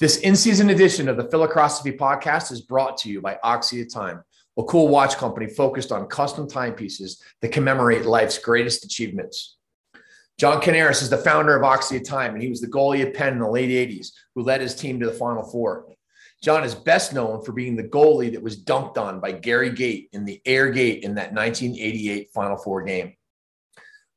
This in season edition of the Philocrosophy podcast is brought to you by Axia Time, a cool watch company focused on custom timepieces that commemorate life's greatest achievements. John Canaris is the founder of Axia Time, and he was the goalie at Penn in the late 80s who led his team to the Final Four. John is best known for being the goalie that was dunked on by Gary Gait in the Air Gait in that 1988 Final Four game.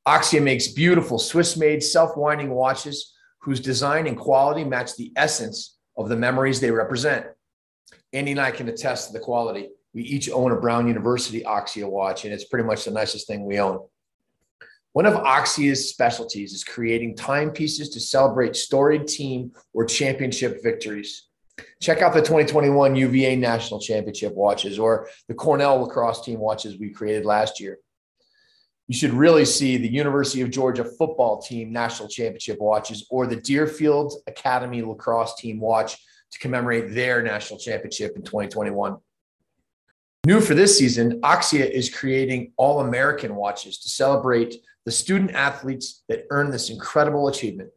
Axia makes beautiful Swiss made self winding watches whose design and quality match the essence of the memories they represent. Andy and I can attest to the quality. We each own a Brown University Axia watch, and it's pretty much the nicest thing we own. One of Axia's specialties is creating timepieces to celebrate storied team or championship victories. Check out the 2021 UVA National Championship watches or the Cornell lacrosse team watches we created last year you should really see the University of Georgia football team national championship watches or the Deerfield Academy lacrosse team watch to commemorate their national championship in 2021. New for this season, Axia is creating all American watches to celebrate the student athletes that earn this incredible achievement.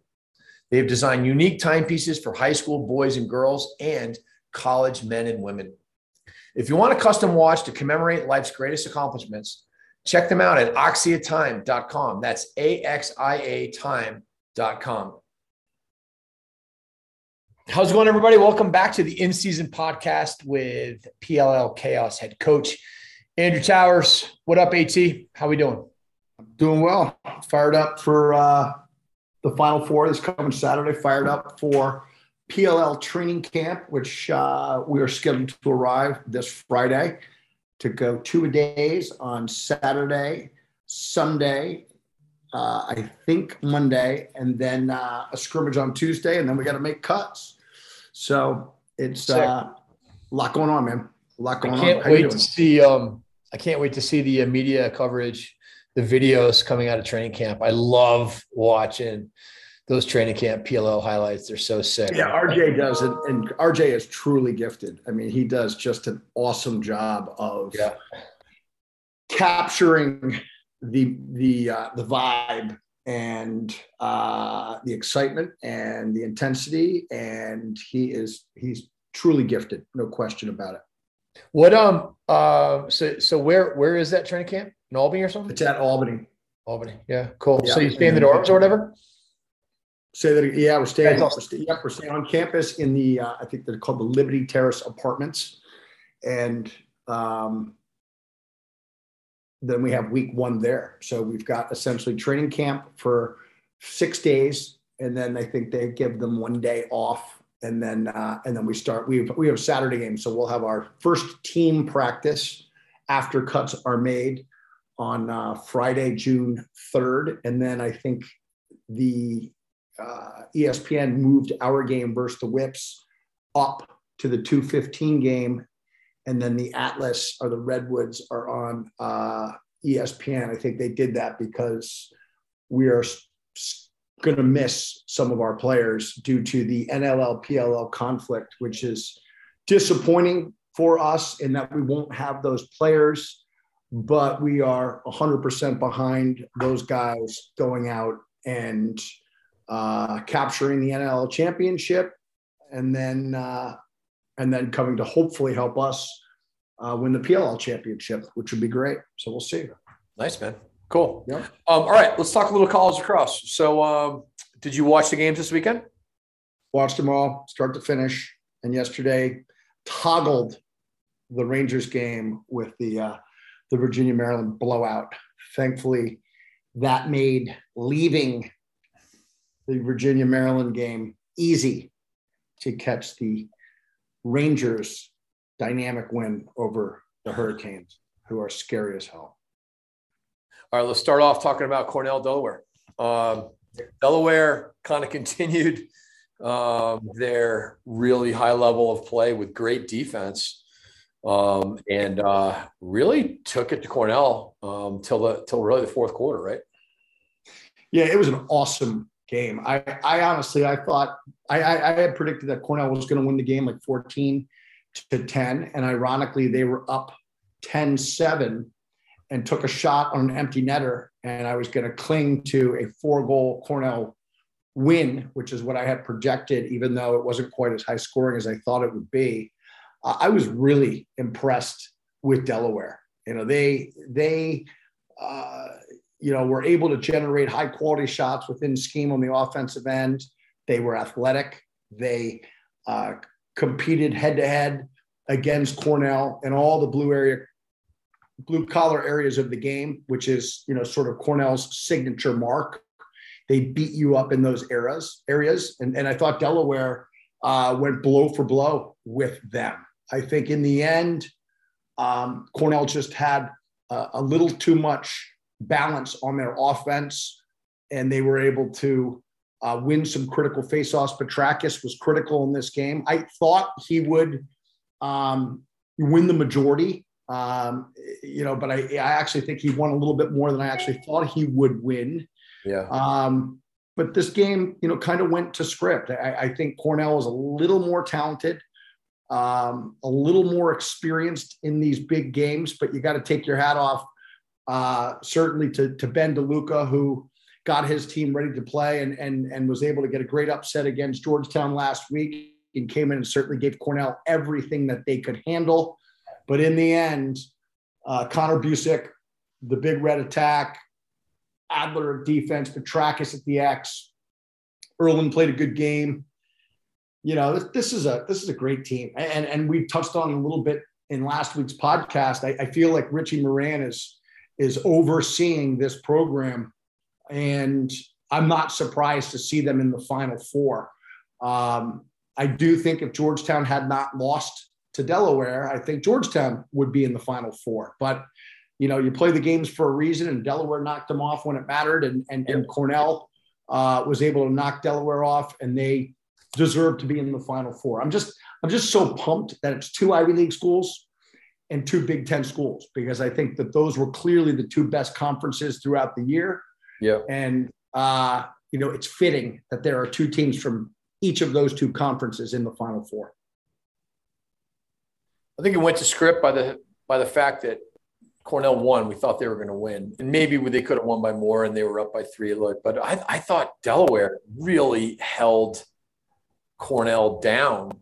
They have designed unique timepieces for high school boys and girls and college men and women. If you want a custom watch to commemorate life's greatest accomplishments, Check them out at axiatime.com. That's A X I A time.com. How's it going, everybody? Welcome back to the in season podcast with PLL Chaos head coach Andrew Towers. What up, AT? How we doing? Doing well. Fired up for uh, the Final Four this coming Saturday. Fired up for PLL training camp, which uh, we are scheduled to arrive this Friday to go two a days on Saturday, Sunday, uh, I think Monday, and then uh, a scrimmage on Tuesday, and then we got to make cuts. So it's uh, a lot going on, man. A lot going on. I can't on. wait to see. Um, I can't wait to see the uh, media coverage, the videos coming out of training camp. I love watching those training camp PLL highlights. They're so sick. Yeah, RJ does it, and RJ is truly gifted. I mean, he does just an awesome job of yeah. capturing the the uh, the vibe and uh, the excitement and the intensity, and he is he's truly gifted, no question about it. What um uh so so where where is that training camp in Albany or something? It's at Albany. Albany, yeah, cool. Yeah. So you stay in the dorms or whatever? Say that. Yeah, we're staying. We're staying, yep, we're staying on campus in the. Uh, I think they're called the Liberty Terrace Apartments, and um, then we have week one there. So we've got essentially training camp for six days, and then I think they give them one day off, and then uh, and then we start. We have, we have Saturday games, so we'll have our first team practice after cuts are made on uh, Friday, June third, and then I think the uh, ESPN moved our game versus the Whips up to the 215 game. And then the Atlas or the Redwoods are on uh, ESPN. I think they did that because we are going to miss some of our players due to the NLL PLL conflict, which is disappointing for us in that we won't have those players, but we are 100% behind those guys going out and uh, capturing the NLL championship, and then uh, and then coming to hopefully help us uh, win the PLL championship, which would be great. So we'll see. Nice, man. Cool. Yeah. Um, all right, let's talk a little college across. So, um, did you watch the games this weekend? Watched them all, start to finish. And yesterday, toggled the Rangers game with the uh, the Virginia Maryland blowout. Thankfully, that made leaving the Virginia Maryland game easy to catch the Rangers dynamic win over the Hurricanes, who are scary as hell. All right, let's start off talking about Cornell Delaware. Um, Delaware kind of continued um, their really high level of play with great defense, um, and uh, really took it to Cornell um, till the till really the fourth quarter, right? Yeah, it was an awesome game. I, I honestly, I thought I, I, I had predicted that Cornell was going to win the game like 14 to 10. And ironically, they were up 10 7 and took a shot on an empty netter. And I was going to cling to a four goal Cornell win, which is what I had projected, even though it wasn't quite as high scoring as I thought it would be. Uh, I was really impressed with Delaware. You know, they, they, uh, you know, were able to generate high quality shots within scheme on the offensive end. They were athletic. They uh, competed head to head against Cornell in all the blue area, blue collar areas of the game, which is you know sort of Cornell's signature mark. They beat you up in those eras areas, and and I thought Delaware uh, went blow for blow with them. I think in the end, um, Cornell just had a, a little too much balance on their offense, and they were able to uh, win some critical faceoffs. Petrakis was critical in this game. I thought he would um, win the majority, um, you know, but I, I actually think he won a little bit more than I actually thought he would win. Yeah. Um, but this game, you know, kind of went to script. I, I think Cornell is a little more talented, um, a little more experienced in these big games, but you got to take your hat off uh, certainly to, to Ben DeLuca, who got his team ready to play and, and, and was able to get a great upset against Georgetown last week and came in and certainly gave Cornell everything that they could handle. But in the end, uh, Connor Buczek, the big red attack, Adler of defense, Petrakis at the X, Ierlan played a good game. You know, this, this is a this is a great team, and and we touched on a little bit in last week's podcast. I, I feel like Richie Moran is is overseeing this program. And I'm not surprised to see them in the final four. Um, I do think if Georgetown had not lost to Delaware, I think Georgetown would be in the final four. But you know, you play the games for a reason, and Delaware knocked them off when it mattered, and and, and Cornell uh, was able to knock Delaware off, and they deserve to be in the final four. I'm just I'm just so pumped that it's two Ivy League schools and two Big Ten schools because I think that those were clearly the two best conferences throughout the year. Yeah. And, uh, you know, it's fitting that there are two teams from each of those two conferences in the Final Four. I think it went to script by the by the fact that Cornell won. We thought they were going to win, and maybe they could have won by more, and they were up by three. Look, But I, I thought Delaware really held Cornell down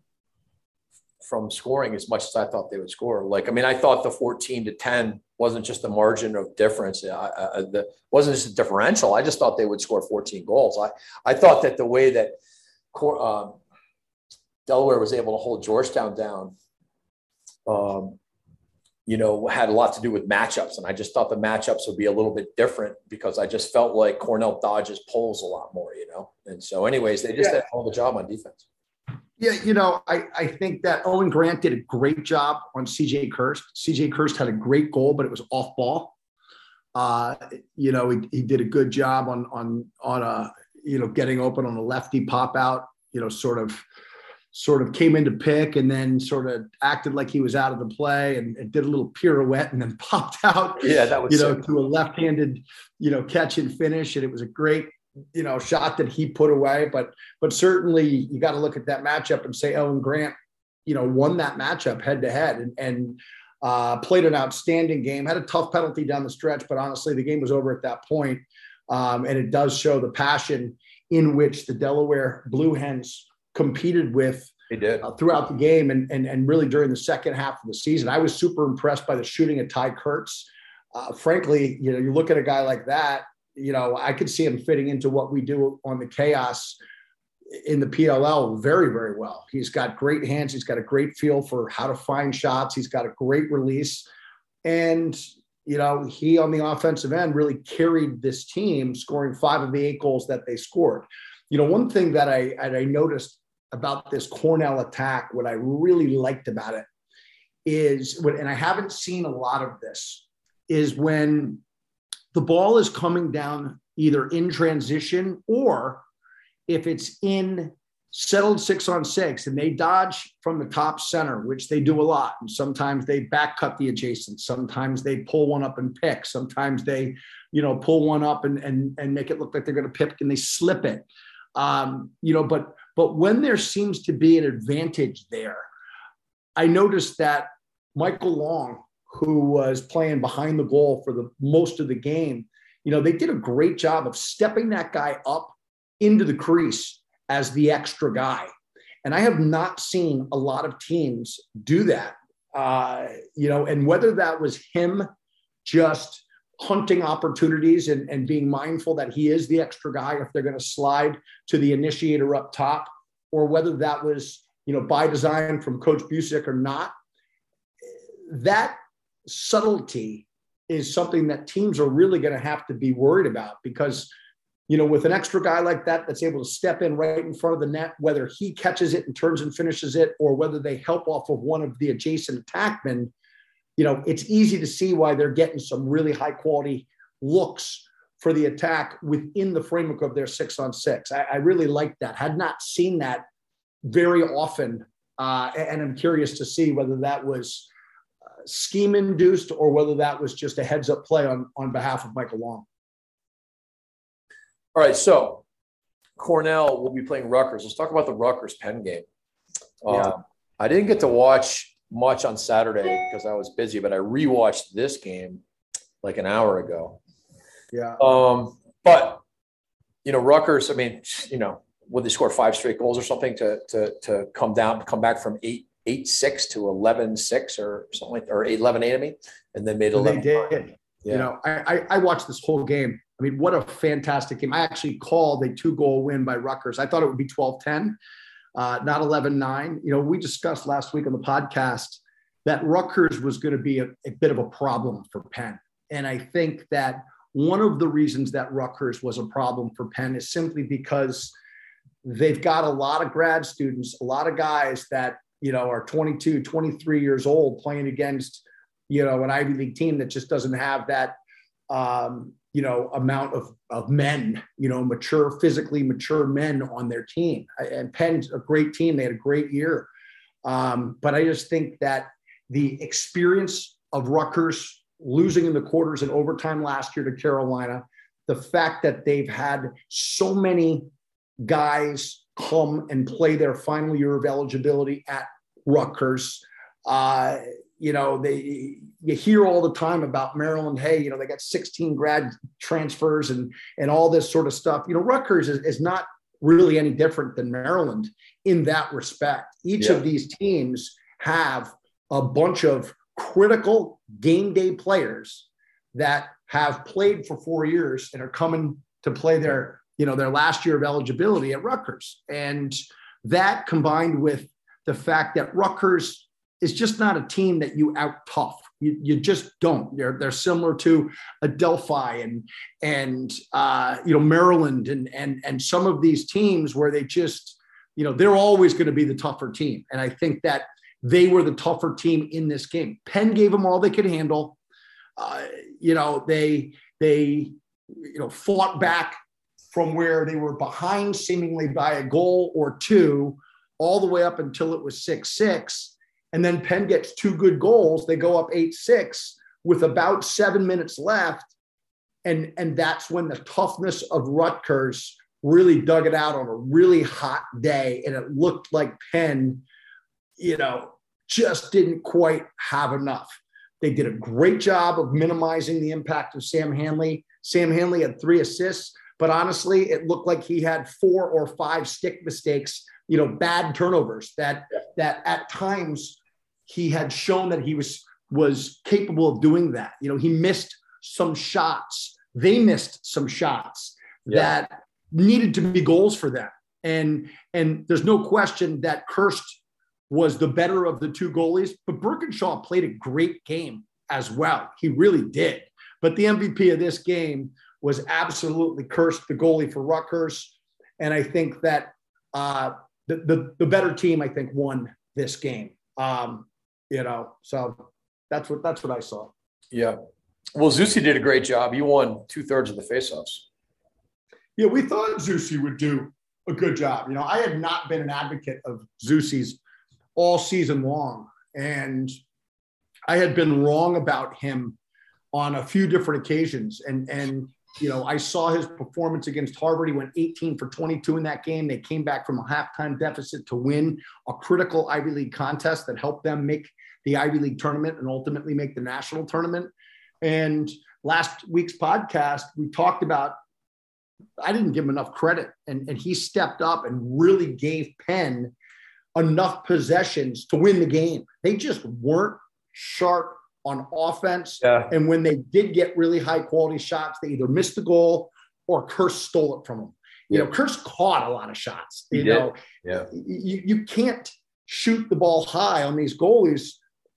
from scoring as much as I thought they would score. Like, I mean, I thought the 14 to 10 wasn't just a margin of difference. I, I, the, wasn't just a differential. I just thought they would score 14 goals. I, I thought that the way that um, Delaware was able to hold Georgetown down, um, you know, had a lot to do with matchups. And I just thought the matchups would be a little bit different because I just felt like Cornell dodges poles a lot more, you know? And so anyways, they just yeah. did all the job on defense. Yeah, you know, I, I think that Owen Grant did a great job on CJ Kirst. CJ Kirst had a great goal, but it was off ball. Uh, you know, he, he did a good job on on on a you know getting open on a lefty pop out. You know, sort of sort of came into pick and then sort of acted like he was out of the play and, and did a little pirouette and then popped out. Yeah, that was you know to a left-handed you know catch and finish, and it was a great you know shot that he put away. But but certainly you got to look at that matchup and say Owen Grant, you know, won that matchup head to head and and uh, played an outstanding game. Had a tough penalty down the stretch, but honestly, the game was over at that point. Um, and it does show the passion in which the Delaware Blue Hens competed with they did uh, throughout the game and, and and really during the second half of the season. I was super impressed by the shooting of Ty Kurtz. Uh, frankly, you know, you look at a guy like that, you know, I could see him fitting into what we do on the chaos in the PLL very, very well. He's got great hands. He's got a great feel for how to find shots. He's got a great release. And, you know, he on the offensive end really carried this team, scoring five of the eight goals that they scored. You know, one thing that I, I noticed about this Cornell attack, what I really liked about it is, what and I haven't seen a lot of this, is when the ball is coming down either in transition or if it's in settled six on six and they dodge from the top center, which they do a lot. And sometimes they back cut the adjacent. Sometimes they pull one up and pick. Sometimes they, you know, pull one up and and, and make it look like they're going to pick and they slip it. Um, you know, but but when there seems to be an advantage there, I noticed that Michael Long, who was playing behind the goal for the most of the game, you know, they did a great job of stepping that guy up into the crease as the extra guy. And I have not seen a lot of teams do that. Uh, you know, and whether that was him just hunting opportunities and, and being mindful that he is the extra guy if they're going to slide to the initiator up top, or whether that was, you know, by design from Coach Buczek or not, that subtlety is something that teams are really going to have to be worried about because you know, with an extra guy like that that's able to step in right in front of the net, whether he catches it and turns and finishes it, or whether they help off of one of the adjacent attackmen, you know, it's easy to see why they're getting some really high quality looks for the attack within the framework of their six on six. I, I really like that. Had not seen that very often, uh, and I'm curious to see whether that was scheme induced or whether that was just a heads up play on on behalf of Michael Long. All right, so Cornell will be playing Rutgers. Let's talk about the Rutgers Penn game. Yeah. Uh, I didn't get to watch much on Saturday because I was busy, but I rewatched this game like an hour ago. Yeah. Um, but you know, Rutgers. I mean, you know, would they score five straight goals or something to to to come down, come back from eight eight six to 11 6 or something like or 11 8 I mean and then made 11 they did yeah. you know I, I, I watched this whole game I mean, what a fantastic game. I actually called a two goal win by Rutgers. I thought it would be 12 10, uh, not 11 9. You know, we discussed last week on the podcast that Rutgers was going to be a, a bit of a problem for Penn. And I think that one of the reasons that Rutgers was a problem for Penn is simply because they've got a lot of grad students, a lot of guys that, you know, are 22, 23 years old playing against, you know, an Ivy League team that just doesn't have that um, you know amount of, of men you know mature physically mature men on their team. And penn's a great team. They had a great year. Um, but i just think that the experience of Rutgers losing in the quarters and overtime last year to carolina the fact that they've had so many guys come and play their final year of eligibility at Rutgers, uh, you know, they you hear all the time about Maryland. Hey, you know, they got 16 grad transfers and and all this sort of stuff. You know, Rutgers is, is not really any different than Maryland in that respect. Each yeah. of these teams have a bunch of critical game day players that have played for four years and are coming to play their, you know, their last year of eligibility at Rutgers. And that combined with the fact that Rutgers is just not a team that you out tough. You, you just don't. They're they're similar to Adelphi and and uh, you know Maryland and and and some of these teams where they just you know they're always going to be the tougher team. And I think that they were the tougher team in this game. Penn gave them all they could handle. Uh, you know they they you know fought back from where they were behind seemingly by a goal or two all the way up until it was six six and then Penn gets two good goals. They go up 8 6 with about seven minutes left. And, and that's when the toughness of Rutgers really dug it out on a really hot day. And it looked like Penn, you know, just didn't quite have enough. They did a great job of minimizing the impact of Sam Handley. Sam Handley had three assists, but honestly, it looked like he had four or five stick mistakes you know, bad turnovers that that at times he had shown that he was was capable of doing that. You know, he missed some shots. They missed some shots yeah. that needed to be goals for them. And and there's no question that Kirst was the better of the two goalies, but Burkinshaw played a great game as well. He really did. But the MVP of this game was absolutely Kirst, the goalie for Rutgers. And I think that uh, the, the, the better team, I think, won this game. Um, you know, so that's what that's what I saw. Yeah. Well, Zusi did a great job. He won two thirds of the faceoffs. Yeah, we thought Zusi would do a good job. You know, I had not been an advocate of Zusi's all season long, and I had been wrong about him on a few different occasions. And and you know, I saw his performance against Harvard. He went 18 for 22 in that game. They came back from a halftime deficit to win a critical Ivy League contest that helped them make the Ivy League tournament and ultimately make the national tournament. And last week's podcast, we talked about I didn't give him enough credit. And, and he stepped up and really gave Penn enough possessions to win the game. They just weren't sharp on offense. Yeah. And when they did get really high quality shots, they either missed the goal or Kirst stole it from them. You yeah. know, Kirst caught a lot of shots. You he know, yeah. You, you can't shoot the ball high on these goalies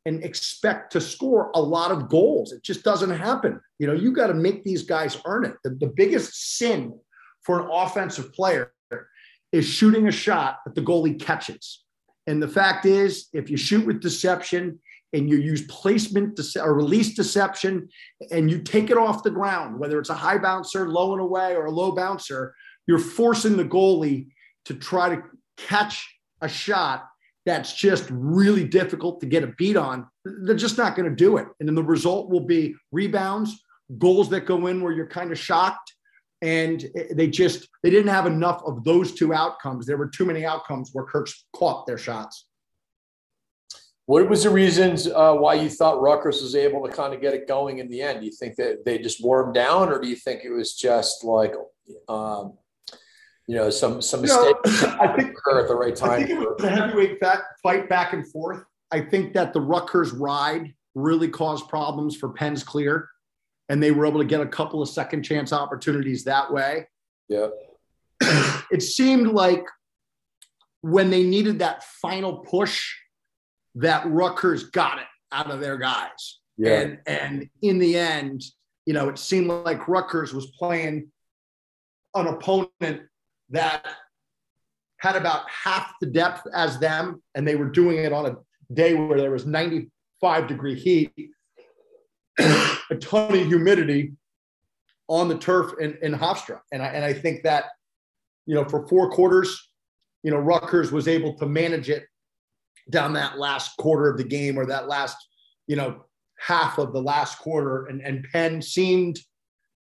and expect to score a lot of goals. It just doesn't happen. You know, you got to make these guys earn it. The, the biggest sin for an offensive player is shooting a shot that the goalie catches. And the fact is, if you shoot with deception and you use placement dece- or release deception and you take it off the ground, whether it's a high bouncer, low and away, or a low bouncer, you're forcing the goalie to try to catch a shot that's just really difficult to get a beat on, they're just not going to do it. And then the result will be rebounds, goals that go in where you're kind of shocked. And they just they didn't have enough of those two outcomes. There were too many outcomes where Kirk's caught their shots. What was the reasons uh, why you thought Rutgers was able to kind of get it going in the end? Do you think that they just wore them down, or do you think it was just like um, you know, some some mistakes know, I think at the right time. I think it was a heavyweight fight back and forth. I think that the Rutgers ride really caused problems for Penn's Clear, and they were able to get a couple of second chance opportunities that way. Yeah. it seemed like when they needed that final push, that Rutgers got it out of their guys. Yeah. And and in the end, you know, it seemed like Rutgers was playing an opponent that had about half the depth as them, and they were doing it on a day where there was 95 degree heat, a ton of humidity on the turf in, in Hofstra. And I, and I think that, you know, for four quarters, you know, Rutgers was able to manage it down that last quarter of the game or that last, you know, half of the last quarter. And, and Penn seemed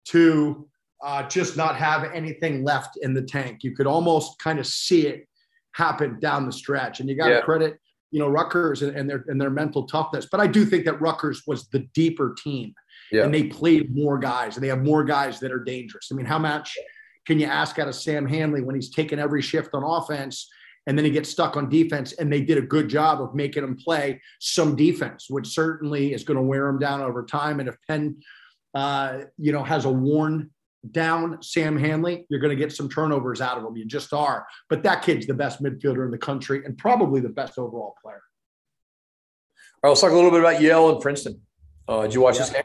to uh, just not have anything left in the tank. You could almost kind of see it happen down the stretch. And you got to yeah. credit, you know, Rutgers and, and, their and their mental toughness. But I do think that Rutgers was the deeper team, yeah. and they played more guys, and they have more guys that are dangerous. I mean, how much can you ask out of Sam Handley when he's taking every shift on offense? And then he gets stuck on defense, and they did a good job of making him play some defense, which certainly is going to wear him down over time. And if Penn, uh, you know, has a worn down Sam Handley, you're going to get some turnovers out of him. You just are. But that kid's the best midfielder in the country and probably the best overall player. All right, let's talk a little bit about Yale and Princeton. Uh, did you watch yeah. this game?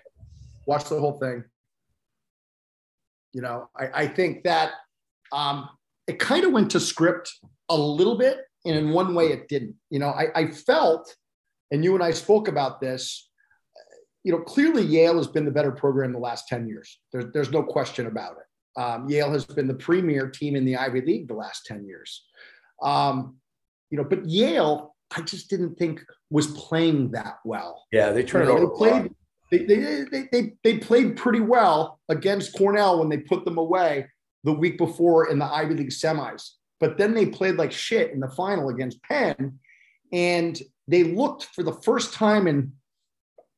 Watch the whole thing. You know, I, I think that um, it kind of went to script a little bit, and in one way it didn't. You know, I, I felt, and you and I spoke about this you know, clearly Yale has been the better program the last 10 years. There's, there's no question about it. Um, Yale has been the premier team in the Ivy League the last 10 years. Um, you know, but Yale, I just didn't think was playing that well. Yeah, they turned you know, They played, they, they, they, they, they played pretty well against Cornell when they put them away the week before in the Ivy League semis. But then they played like shit in the final against Penn. And they looked for the first time in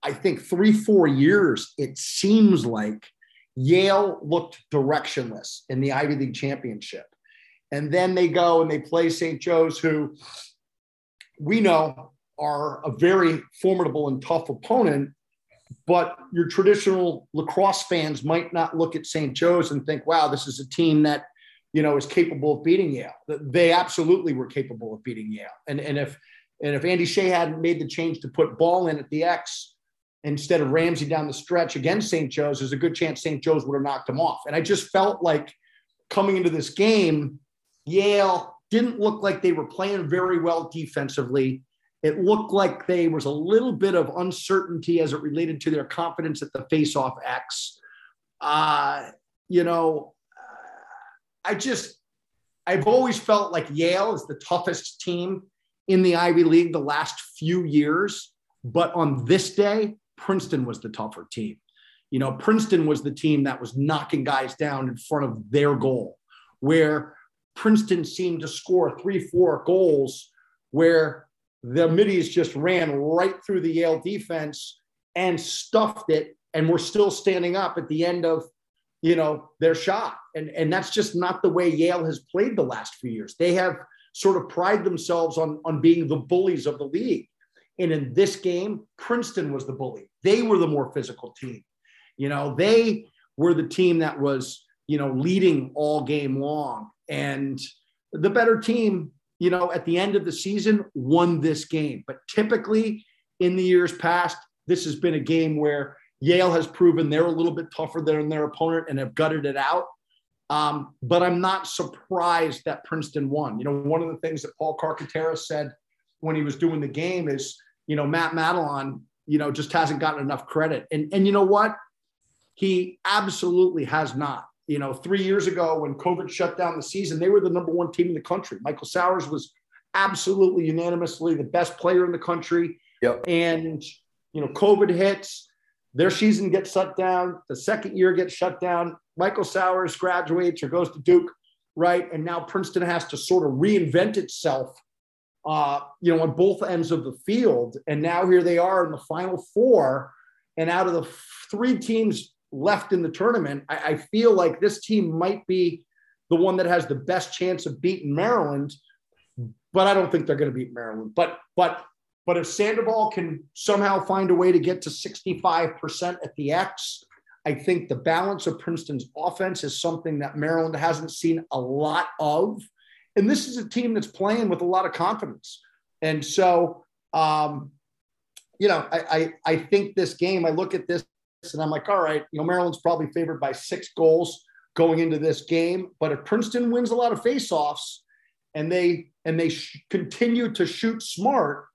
I think three, four years, it seems like Yale looked directionless in the Ivy League championship. And then they go and they play St. Joe's, who we know are a very formidable and tough opponent. But your traditional lacrosse fans might not look at St. Joe's and think, wow, this is a team that, you know, is capable of beating Yale. They absolutely were capable of beating Yale. And, and if and if Andy Shay hadn't made the change to put ball in at the X, instead of Ramsey down the stretch against St. Joe's, there's a good chance St. Joe's would have knocked him off. And I just felt like coming into this game, Yale didn't look like they were playing very well defensively. It looked like there was a little bit of uncertainty as it related to their confidence at the face-off X. Uh, you know, I just I've always felt like Yale is the toughest team in the Ivy League the last few years. But on this day, Princeton was the tougher team. You know, Princeton was the team that was knocking guys down in front of their goal, where Princeton seemed to score three, four goals, where the middies just ran right through the Yale defense and stuffed it, and were still standing up at the end of you know their shot. And and that's just not the way yale has played the last few years. They have sort of pride themselves on on being the bullies of the league. And in this game princeton was the bully. They were the more physical team. You know they were the team that was you know leading all game long. And the better team you know at the end of the season won this game. But typically in the years past this has been a game where Yale has proven they're a little bit tougher than their opponent and have gutted it out. Um, but I'm not surprised that Princeton won. You know, one of the things that Paul Carcaterra said when he was doing the game is, you know, Matt Madalon, you know, just hasn't gotten enough credit. And and you know what? He absolutely has not. You know, three years ago when COVID shut down the season, they were the number one team in the country. Michael Sowers was absolutely unanimously the best player in the country. Yep. And you know, COVID hits their season gets shut down. The second year gets shut down. Michael Sowers graduates or goes to Duke, right? And now Princeton has to sort of reinvent itself, uh, you know, on both ends of the field. And now here they are in the final four. And out of the three teams left in the tournament, I, I feel like this team might be the one that has the best chance of beating Maryland. But I don't think they're going to beat Maryland. But but but if Sandoval can somehow find a way to get to 65% at the X, I think the balance of Princeton's offense is something that Maryland hasn't seen a lot of. And this is a team that's playing with a lot of confidence. And so, um, you know, I, I, I think this game, I look at this and I'm like, all right, you know, Maryland's probably favored by six goals going into this game. But if Princeton wins a lot of faceoffs and they and they sh- continue to shoot smart,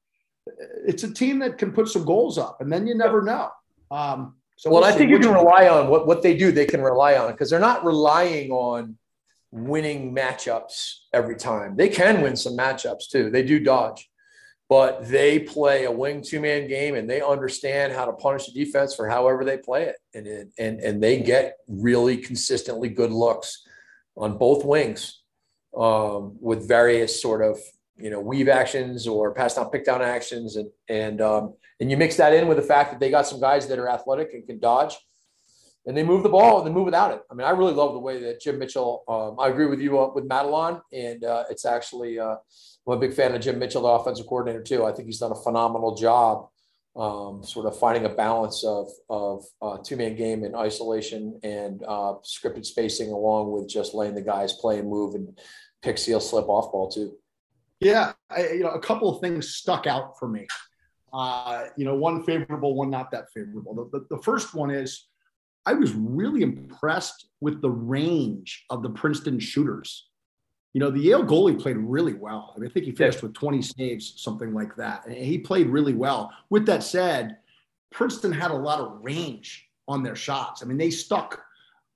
it's a team that can put some goals up, and then you never know. Um, so well, we'll I think you can rely on what, what they do. They can rely on because they're not relying on winning matchups every time. They can win some matchups too. They do dodge, but they play a wing two man game and they understand how to punish the defense for however they play it, and it, and and they get really consistently good looks on both wings um, with various sort of you know weave actions or pass down pick down actions and and um, and you mix that in with the fact that they got some guys that are athletic and can dodge and they move the ball and they move without it. I mean, I really love the way that Jim Mitchell. Um, I agree with you uh, with Madalon and uh, it's actually uh, I'm a big fan of Jim Mitchell, the offensive coordinator too. I think he's done a phenomenal job, um, sort of finding a balance of of uh, two man game and isolation and uh, scripted spacing, along with just letting the guys play and move and pick, seal, slip off ball too. Yeah, I, you know, a couple of things stuck out for me. Uh, you know, one favorable, one not that favorable. The, the, the, first one is I was really impressed with the range of the Princeton shooters. You know, the Yale goalie played really well. I, mean, I think he finished with 20 saves, something like that. And he played really well. With that said, Princeton had a lot of range on their shots. I mean, they stuck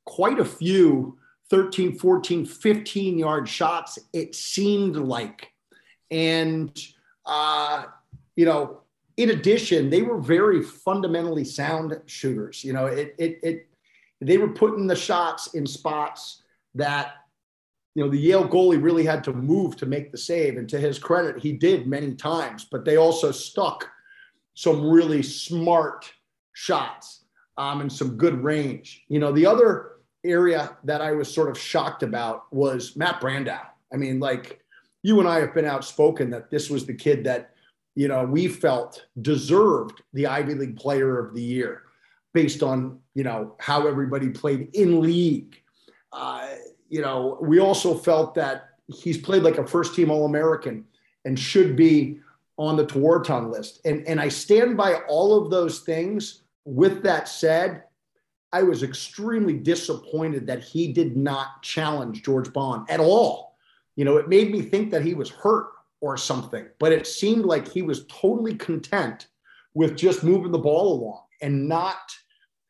quite a few 13, 14, 15 yard shots, it seemed like and, uh, you know, in addition, they were very fundamentally sound shooters. You know, it, it, it, they were putting the shots in spots that, you know, the Yale goalie really had to move to make the save. And to his credit, he did many times, but they also stuck some really smart shots um, and some good range. You know, the other area that I was sort of shocked about was Matt Brandau. I mean, like, you and I have been outspoken that this was the kid that, you know, we felt deserved the Ivy League player of the year based on, you know, how everybody played in league. Uh, you know, we also felt that he's played like a first team All American and should be on the Tewaaraton list. And, and I stand by all of those things. With that said, I was extremely disappointed that he did not challenge George Baughan at all you know, it made me think that he was hurt or something, but it seemed like he was totally content with just moving the ball along and not,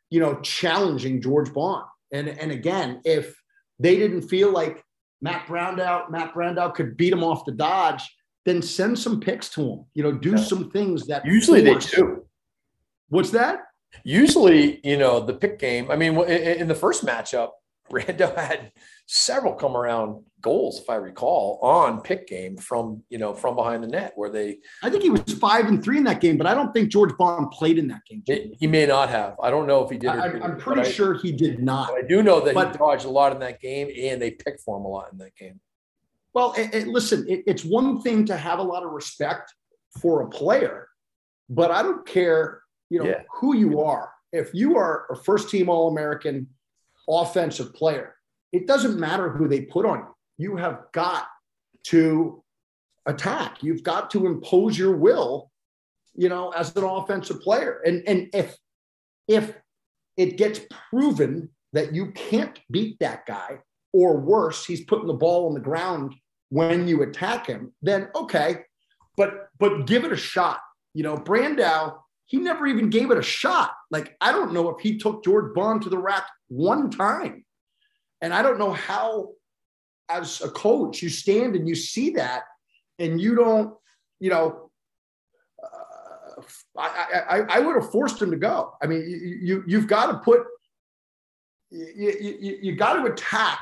you know, challenging George Baughan. And, and again, if they didn't feel like Matt Brandau, Matt Brandau could beat him off the dodge, then send some picks to him. You know, do yeah. some things that usually force. they do. What's that? Usually, you know, the pick game. I mean, in the first matchup, Brandau had several come around goals, if I recall, on pick game from you know from behind the net where they. I think he was five and three in that game, but I don't think George Baughan played in that game. It, he may not have. I don't know if he did. I, am pretty sure I, he did not. I do know that but, he dodged a lot in that game, and they picked for him a lot in that game. Well, it, it, listen, it's one thing to have a lot of respect for a player, but I don't care, you know, yeah. who you are. If you are a first team All American offensive player, it doesn't matter who they put on you you have got to attack. You've got to impose your will, you know, as an offensive player. And and if if it gets proven that you can't beat that guy, or worse, he's putting the ball on the ground when you attack him, then okay, but but give it a shot. You know, Brandau, he never even gave it a shot. Like I don't know if he took George Baughan to the rack one time, and I don't know how as a coach, you stand and you see that, and you don't, you know, uh, I, I, I would have forced him to go. I mean, you, you have got to put, you, you, you got to attack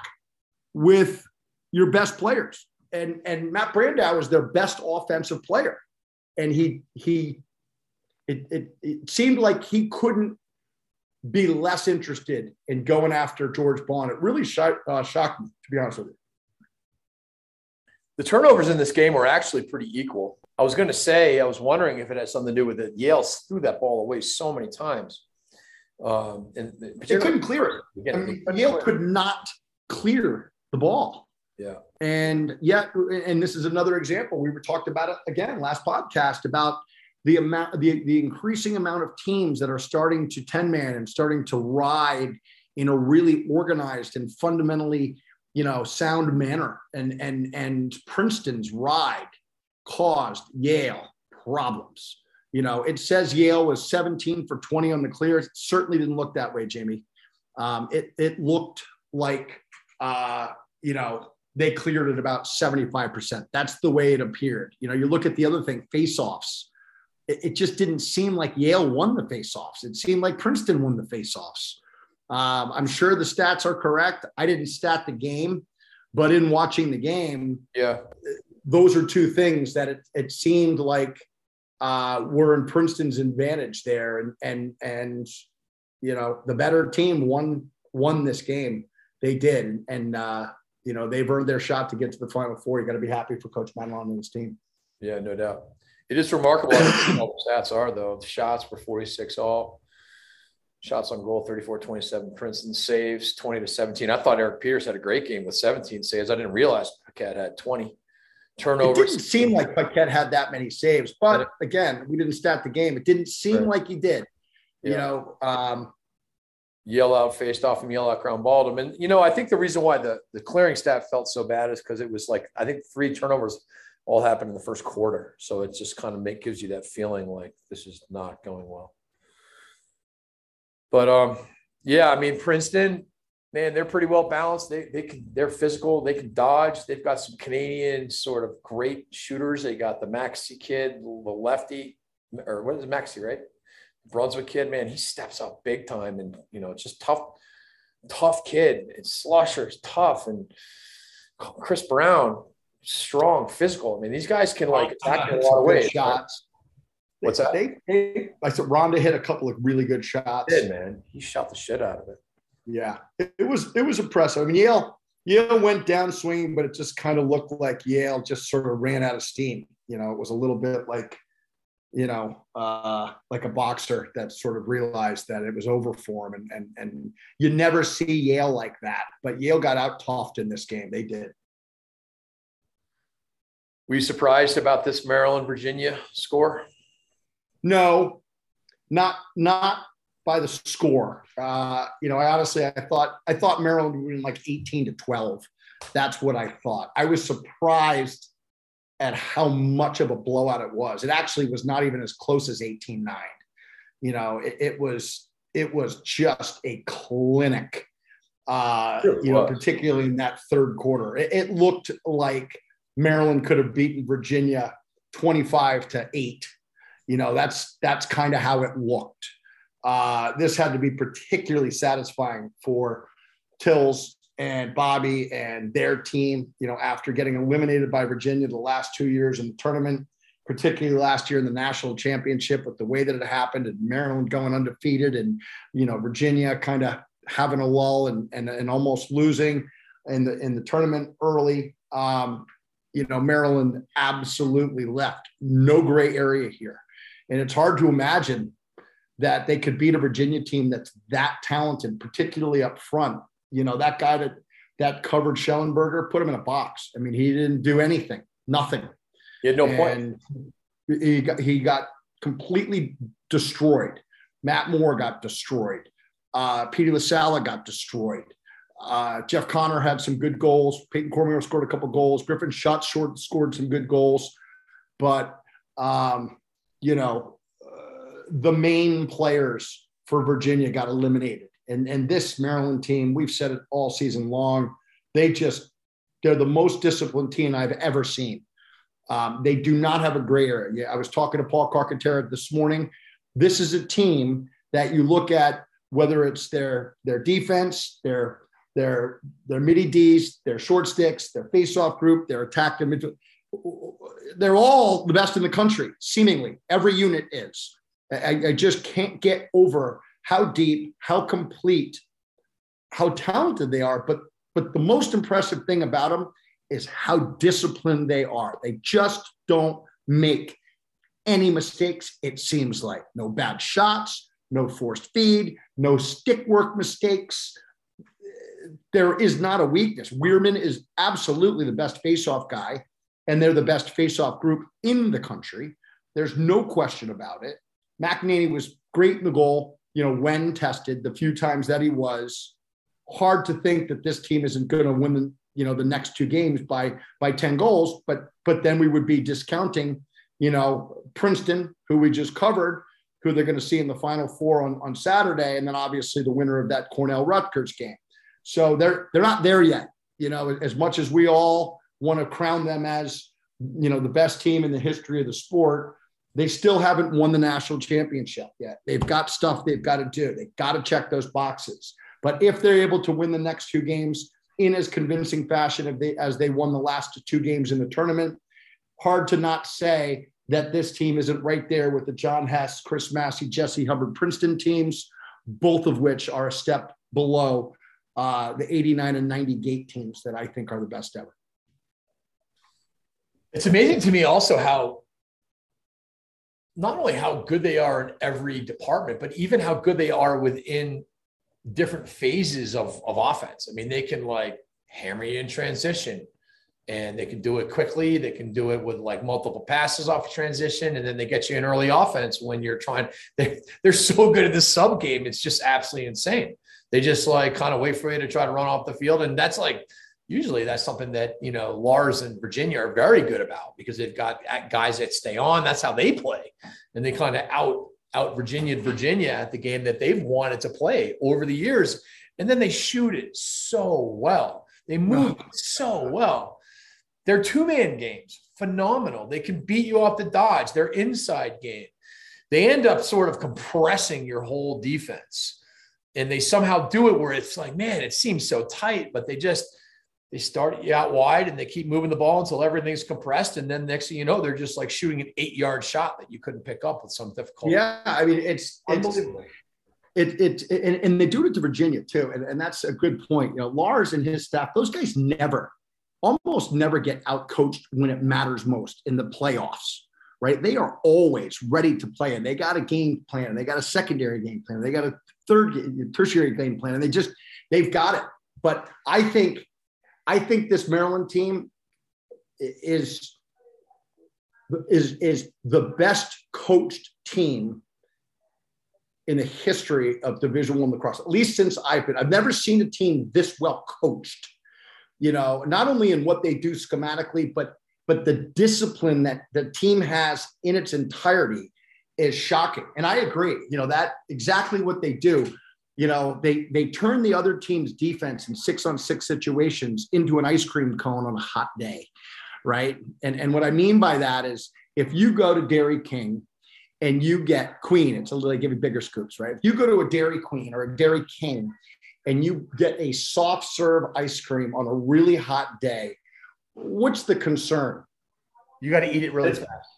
with your best players, and and Matt Brandau is their best offensive player, and he he, it it, it seemed like he couldn't be less interested in going after George Baughan. It really shocked, uh, shocked me, to be honest with you the turnovers in this game were actually pretty equal. I was going to say, I was wondering if it had something to do with it. Yale threw that ball away so many times. Um, and they couldn't clear it. Again, I mean, Yale could not clear the ball. Yeah. And yet, and this is another example. We were talked about it again last podcast about the amount, the, the increasing amount of teams that are starting to 10 man and starting to ride in a really organized and fundamentally you know, sound manner. And and and Princeton's ride caused Yale problems. You know, it says Yale was 17 for 20 on the clear. It certainly didn't look that way, Jamie. Um, it it looked like uh, you know they cleared it about 75%. That's the way it appeared. You know, you look at the other thing, face-offs. It, it just didn't seem like Yale won the face-offs. It seemed like Princeton won the face-offs. Um, I'm sure the stats are correct. I didn't stat the game, but in watching the game, yeah, those are two things that it, it seemed like uh, were in Princeton's advantage there, and and and you know the better team won won this game. They did, and uh, you know they've earned their shot to get to the final four. You got to be happy for Coach Madalon and his team. Yeah, no doubt. It is remarkable how the stats are, though. The shots were 46 all shots on goal 34 27 princeton saves 20 to 17 i thought eric peters had a great game with 17 saves. I didn't realize paquette had 20 turnovers. it didn't seem like paquette had that many saves but again we didn't start the game. It didn't seem right. like he did yeah. you know um, yell out faced off and yell out ground balled him. And you know i think the reason why the the clearing staff felt so bad is because it was like i think three turnovers all happened in the first quarter so it just kind of make, gives you that feeling like this is not going well but um, yeah, I mean Princeton, man, they're pretty well balanced. They they can they're physical. They can dodge. They've got some Canadian sort of great shooters. They got the Mackesy kid, the lefty, or what is Mackesy, right? Brunswick kid, man, he steps up big time, and you know, it's just tough, tough kid. And Slusher's tough, and Chris Brown, strong, physical. I mean, these guys can like attack in a lot of ways. Shots. What's that? They, they, I said Ronda hit a couple of really good shots. He did, man. He shot the shit out of it. Yeah, it, it was it was impressive. I mean, Yale Yale went down swinging, but it just kind of looked like Yale just sort of ran out of steam. You know, it was a little bit like, you know, uh, like a boxer that sort of realized that it was over for him. And, and, and you never see Yale like that. But Yale got out toughed in this game. They did. Were you surprised about this Maryland Virginia score? No, not not by the score. Uh, you know, I honestly I thought I thought Maryland would win like 18 to 12. That's what I thought. I was surprised at how much of a blowout it was. It actually was not even as close as 18-9. You know, it, it was it was just a clinic Uh, you know, particularly in that third quarter, it, it looked like Maryland could have beaten Virginia 25 to 8. You know, that's that's kind of how it looked. Uh, this had to be particularly satisfying for Tills and Bobby and their team, you know, after getting eliminated by Virginia the last two years in the tournament, particularly last year in the national championship with the way that it happened and Maryland going undefeated and, you know, Virginia kind of having a lull and, and, and almost losing in the, in the tournament early. Um, you know, Maryland absolutely left no gray area here. And it's hard to imagine that they could beat a Virginia team that's that talented, particularly up front. You know, that guy that that covered Shellenberger put him in a box. I mean, he didn't do anything, nothing. He had no and point. He got, he got completely destroyed. Matt Moore got destroyed. Uh, Petey LaSalla got destroyed. Uh, Jeff Conner had some good goals. Peyton Cormier scored a couple goals. Griffin Schutz short scored some good goals. But, um, you know, uh, the main players for Virginia got eliminated. And, and this Maryland team, we've said it all season long, they just, they're the most disciplined team I've ever seen. Um, they do not have a gray area. Yeah, I was talking to Paul Carcaterra this morning. This is a team that you look at whether it's their their defense, their their their midi D's, their short sticks, their face-off group, their attack midfield. They're all the best in the country, seemingly. Every unit is. I, I just can't get over how deep, how complete, how talented they are. But but the most impressive thing about them is how disciplined they are. They just don't make any mistakes, it seems like. No bad shots, no forced feed, no stick work mistakes there is not a weakness. Wierman is absolutely the best face-off guy, and they're the best face-off group in the country. There's no question about it. McNaney was great in the goal, you know, when tested, the few times that he was. Hard to think that this team isn't going to win, the, you know, the next two games by by 10 goals, but but then we would be discounting, you know, Princeton, who we just covered, who they're going to see in the final four on, on Saturday, and then obviously the winner of that Cornell Rutgers game. So they're they're not there yet. You know, as much as we all want to crown them as you know the best team in the history of the sport, they still haven't won the national championship yet. They've got stuff they've got to do. They've got to check those boxes. But if they're able to win the next two games in as convincing fashion as they, as they won the last two games in the tournament, hard to not say that this team isn't right there with the John Hess, Chris Massey, Jesse Hubbard, Princeton teams, both of which are a step below uh, the 89 and 90 Gait teams that I think are the best ever. It's amazing to me also how not only how good they are in every department, but even how good they are within different phases of, of offense. I mean, they can like hammer you in transition and they can do it quickly. They can do it with like multiple passes off transition, and then they get you an early offense when you're trying. They, they're so good at the sub game. It's just absolutely insane. They just like kind of wait for you to try to run off the field. And that's like, usually that's something that, you know, Lars and Virginia are very good about because they've got guys that stay on. That's how they play. And they kind of out, out Virginia Virginia at the game that they've wanted to play over the years. And then they shoot it so well. They move so well. Their two man games, phenomenal. They can beat you off the dodge. Their inside game, they end up sort of compressing your whole defense and they somehow do it where it's like, man, it seems so tight, but they just they start you out wide and they keep moving the ball until everything's compressed, and then next thing you know, they're just like shooting an eight yard shot that you couldn't pick up with some difficulty. Yeah, I mean, it's unbelievable. It, it, it and, and, they do it to Virginia too, and, and that's a good point. You know, Lars and his staff; those guys never, almost never get out coached when it matters most in the playoffs right? They are always ready to play, and they got a game plan, they got a secondary game plan, they got a third tertiary game plan, and they just they've got it. But I think I think this Maryland team is is is the best coached team in the history of Division One lacrosse, at least since I've been. I've never seen a team this well coached. You know, not only in what they do schematically, but but the discipline that the team has in its entirety is shocking. And I agree, you know, that exactly what they do. you know, they they turn the other team's defense in six on six situations into an ice cream cone on a hot day, right? And and what I mean by that is if you go to Dairy King and you get Queen, it's a little they give you bigger scoops, right? If you go to a Dairy Queen or a Dairy King and you get a soft serve ice cream on a really hot day, what's the concern? You got to eat it really fast.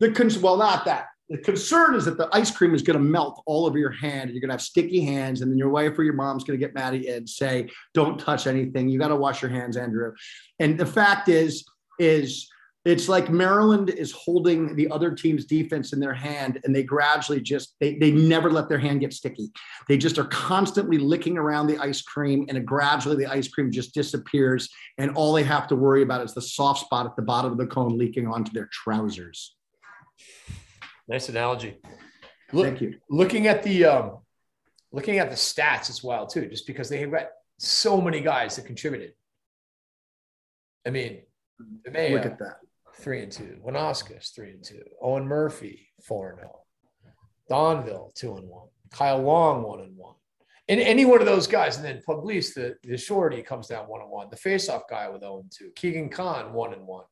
The con- well, not that. The concern is that the ice cream is going to melt all over your hand. And you're going to have sticky hands, and then your wife or your mom's going to get mad at you and say, "Don't touch anything. You got to wash your hands, Andrew." And the fact is, is it's like Maryland is holding the other team's defense in their hand, and they gradually just they they never let their hand get sticky. They just are constantly licking around the ice cream, and gradually the ice cream just disappears, and all they have to worry about is the soft spot at the bottom of the cone leaking onto their trousers. Nice analogy. Look, Thank you. Looking at the um, looking at the stats as well too, just because they have got so many guys that contributed. I mean, DeMeo, look at that. Three and two. Wisnauskas, three and two. Owen Murphy, four and zero. Oh. Donville, two and one. Kyle Long, one and one. And any one of those guys, and then Pugliese, the, the shorty, comes down one and one. The faceoff guy with 0 and 2. Keegan Khan, one and one.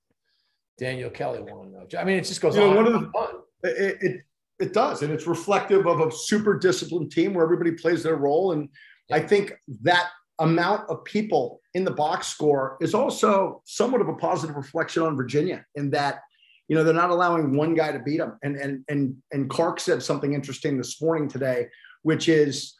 Daniel Kelly, one and 0. I mean, it just goes you on. Know, one of the, it, it, it does, and it's reflective of a super disciplined team where everybody plays their role. And I think that amount of people in the box score is also somewhat of a positive reflection on Virginia in that you know they're not allowing one guy to beat them. And and and and Clark said something interesting this morning today, which is,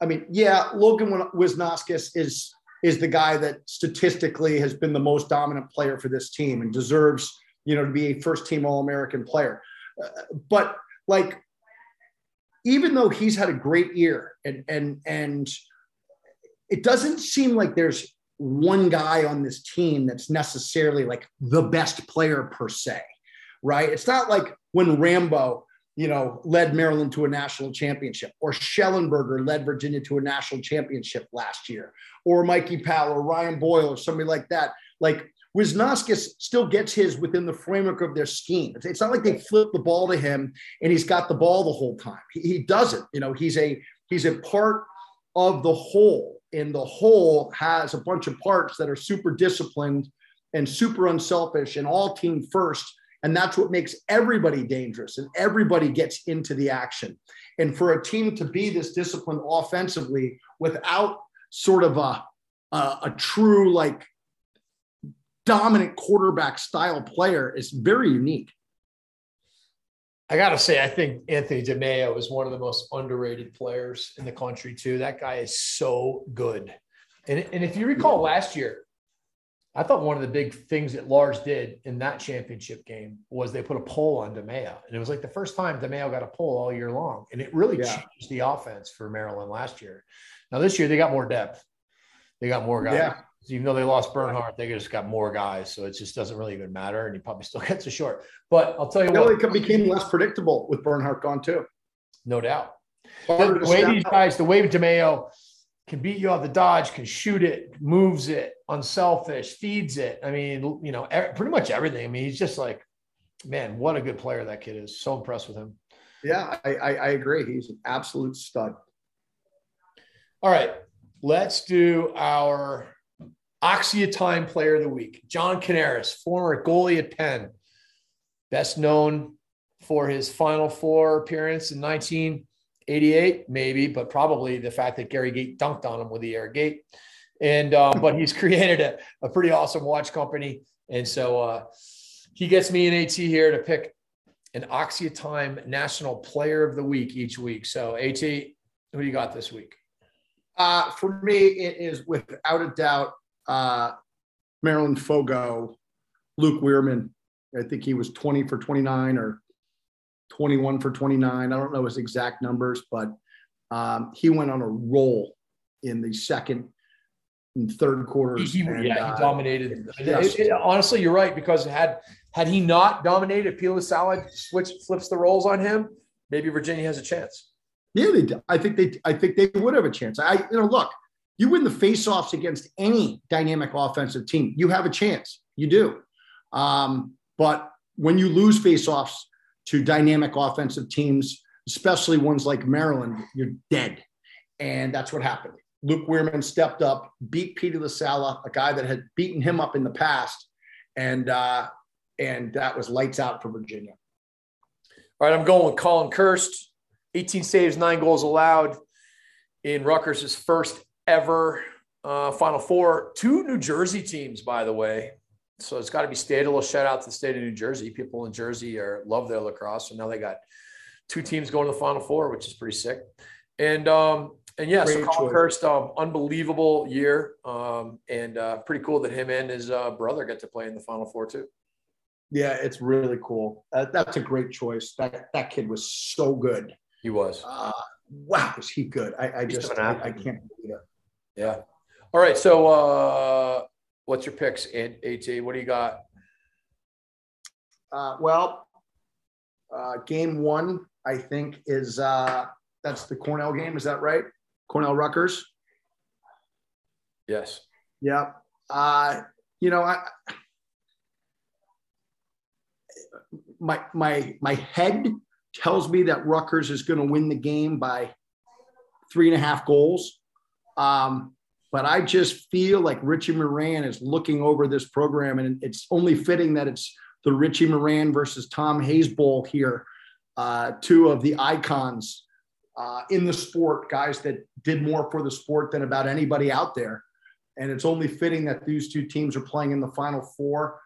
I mean, yeah, Logan Wisnauskas is is the guy that statistically has been the most dominant player for this team and deserves you know to be a first team All American player uh, but like even though he's had a great year and and and it doesn't seem like there's one guy on this team that's necessarily like the best player per se right it's not like when rambo you know led maryland to a national championship or shellenberger led virginia to a national championship last year or mikey powell or ryan boyle or somebody like that like Wisnauskas still gets his within the framework of their scheme. It's not like they flip the ball to him and he's got the ball the whole time. He, he doesn't. You know, he's a he's a part of the whole, and the whole has a bunch of parts that are super disciplined and super unselfish and all team first. And that's what makes everybody dangerous and everybody gets into the action. And for a team to be this disciplined offensively without sort of a, a, a true like dominant quarterback style player is very unique. I got to say, I think Anthony DeMeo is one of the most underrated players in the country, too. That guy is so good. And, and if you recall last year, I thought one of the big things that Lars did in that championship game was they put a poll on DeMeo. And it was like the first time DeMeo got a poll all year long. And it really yeah. changed the offense for Maryland last year. Now, this year, they got more depth, they got more guys. Yeah even though they lost Bernhardt, they just got more guys, so it just doesn't really even matter, and he probably still gets a short. But I'll tell you, you what, it became less predictable with Bernhardt gone too. No doubt. The, the way these guys, the way DeMeo can beat you off the dodge, can shoot it, moves it, unselfish, feeds it. I mean, you know, pretty much everything. I mean, he's just like, man, what a good player that kid is. So impressed with him. Yeah, I, I, I agree. He's an absolute stud. All right, let's do our Axia Time Player of the Week, John Canaris, former goalie at Penn, best known for his Final Four appearance in 1988, maybe, but probably the fact that Gary Gait dunked on him with the Air Gait. And um, but he's created a, a pretty awesome watch company, and so uh, he gets me an AT here to pick an Axia Time National Player of the Week each week. So AT, who do you got this week? Uh, for me, it is without a doubt uh, Maryland Fogo, Luke Wierman. I think he was 20 for 29 or 21 for 29. I don't know his exact numbers, but um, he went on a roll in the second and third quarters. He, and, yeah, he uh, dominated. It, it, honestly, you're right because had had he not dominated, Peel Salad switch flips the roles on him. Maybe Virginia has a chance. Yeah, they. Do I think they. I think they would have a chance. I, you know, look, you win the faceoffs against any dynamic offensive team, you have a chance. You do. Um, but when you lose faceoffs to dynamic offensive teams, especially ones like Maryland, you're dead. And that's what happened. Luke Wierman stepped up, beat Peter LaSalla, a guy that had beaten him up in the past. And uh, and that was lights out for Virginia. All right, I'm going with Colin Kirst. 18 saves, nine goals allowed in Rutgers' first ever uh, Final Four. Two New Jersey teams, by the way. So it's got to be state. A little shout out to the state of New Jersey. People in Jersey are love their lacrosse, and now they got two teams going to the Final Four, which is pretty sick. And um, and yeah, Great so Colin Kirst, um, unbelievable year, um, and uh, pretty cool that him and his uh, brother get to play in the Final Four too. Yeah, it's really cool. Uh, that's a great choice. That that kid was so good. He was. Uh, wow, was he good? I, I just I, I, can't believe it. Yeah. All right. So uh what's your picks, in AT? What do you got? Uh, well, uh, game one, I think, is uh, that's the Cornell game. Is that right? Cornell Rutgers. Yes. Yeah. Uh, you know, I my my my head tells me that Rutgers is going to win the game by three and a half goals. Um, but I just feel like Richie Moran is looking over this program, and it's only fitting that it's the Richie Moran versus Tom Hayes Bowl here, uh, two of the icons uh, in the sport, guys that did more for the sport than about anybody out there. And it's only fitting that these two teams are playing in the Final Four.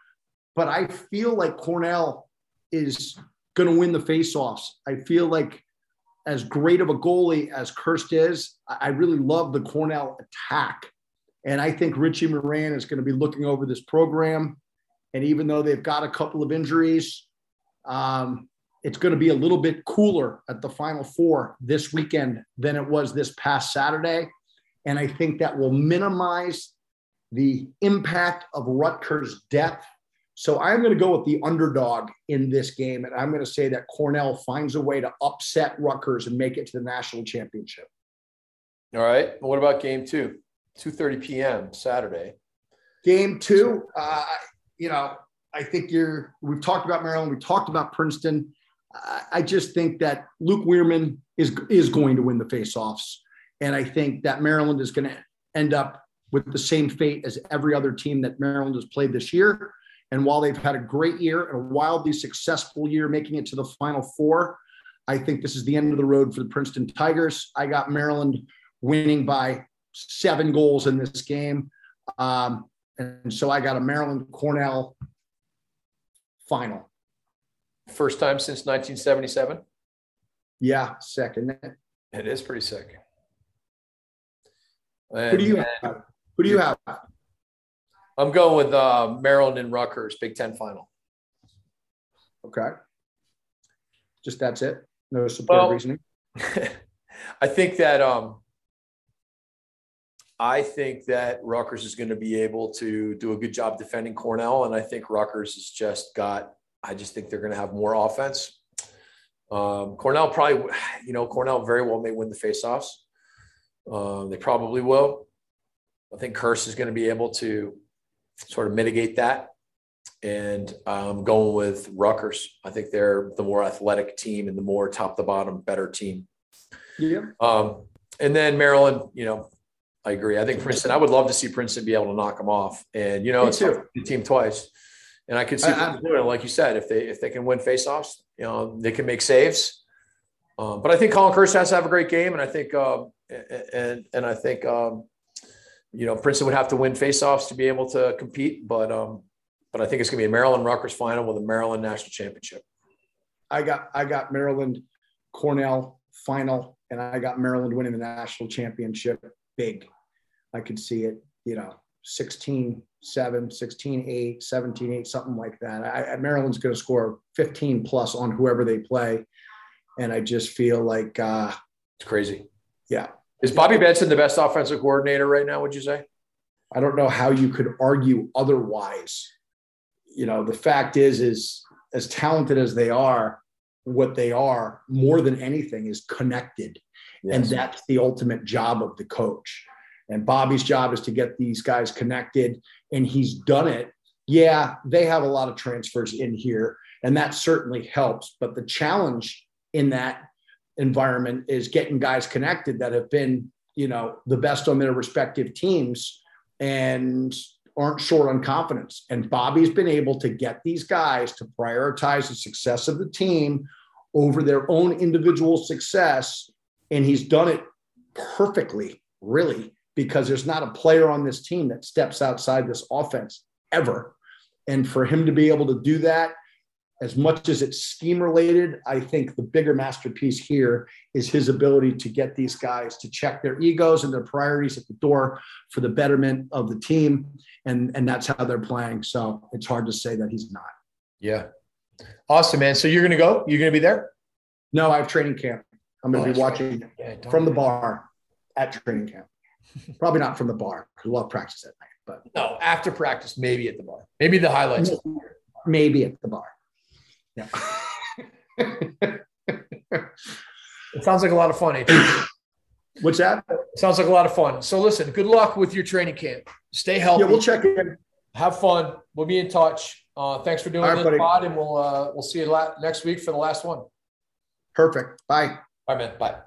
But I feel like Cornell is going to win the faceoffs. I feel like as great of a goalie as Kirst is, I really love the Cornell attack. And I think Richie Moran is going to be looking over this program. And even though they've got a couple of injuries, um, it's going to be a little bit cooler at the Final Four this weekend than it was this past Saturday. And I think that will minimize the impact of Rutgers' depth so I'm going to go with the underdog in this game, and I'm going to say that Cornell finds a way to upset Rutgers and make it to the national championship. All right. What about game two? 2:30 p.m. Saturday. Game two. Uh, you know, I think you're. We've talked about Maryland. We talked about Princeton. I just think that Luke Wierman is is going to win the faceoffs, and I think that Maryland is going to end up with the same fate as every other team that Maryland has played this year. And while they've had a great year and a wildly successful year making it to the Final Four, I think this is the end of the road for the Princeton Tigers. I got Maryland winning by seven goals in this game. Um, and so I got a Maryland Cornell final. First time since 1977? Yeah, second. It is pretty sick. And, Who do you have? Who do you have? I'm going with uh, Maryland and Rutgers, Big Ten final. Okay. Just that's it. No support well, reasoning. I think that um, I think that Rutgers is going to be able to do a good job defending Cornell, and I think Rutgers has just got. I just think they're going to have more offense. Um, Cornell probably, you know, Cornell very well may win the faceoffs. Um, they probably will. I think Kirst is going to be able to sort of mitigate that. And I'm going with Rutgers. I think they're the more athletic team and the more top to bottom better team. Yeah. Um, and then Maryland, you know, I agree. I think Princeton. I would love to see Princeton be able to knock them off. And you know, Me it's too. the team twice. And I could see, I, I, like you said, if they if they can win faceoffs, you know, they can make saves. Um, but I think Colin Kirst has to have a great game, and I think uh, and and I think um, you know, Princeton would have to win faceoffs to be able to compete, but um, but I think it's going to be a Maryland Rutgers final with a Maryland national championship. I got I got Maryland Cornell final, and I got Maryland winning the national championship big. I could see it, you know, 16 7, 16 8, 17 8, something like that. I, Maryland's going to score 15 plus on whoever they play. And I just feel like uh, it's crazy. Yeah. Is Bobby Benson the best offensive coordinator right now? Would you say? I don't know how you could argue otherwise. You know, the fact is, is as talented as they are, what they are more than anything is connected, yes. and that's the ultimate job of the coach. And Bobby's job is to get these guys connected, and he's done it. Yeah, they have a lot of transfers in here, and that certainly helps. But the challenge in that environment is getting guys connected that have been you know, the best on their respective teams and aren't short on confidence. And Bobby's been able to get these guys to prioritize the success of the team over their own individual success. And he's done it perfectly, really, because there's not a player on this team that steps outside this offense ever. And for him to be able to do that, as much as it's scheme related, I think the bigger masterpiece here is his ability to get these guys to check their egos and their priorities at the door for the betterment of the team. And, and that's how they're playing. So it's hard to say that he's not. Yeah. Awesome, man. So you're going to go? You're going to be there? No, I have training camp. I'm going to oh, be watching right. yeah, from the bar at training camp. Probably not from the bar because we'll have practice at night. But no, after practice, maybe at the bar. Maybe the highlights. Maybe at the bar. Yeah. it sounds like a lot of fun. What's that? sounds like a lot of fun. So listen, good luck with your training camp. Stay healthy. Yeah, we'll check in. Have fun. We'll be in touch. Uh, thanks for doing right, this buddy. pod, and we'll uh, we'll see you la- next week for the last one. Perfect. Bye. Bye, man. Bye.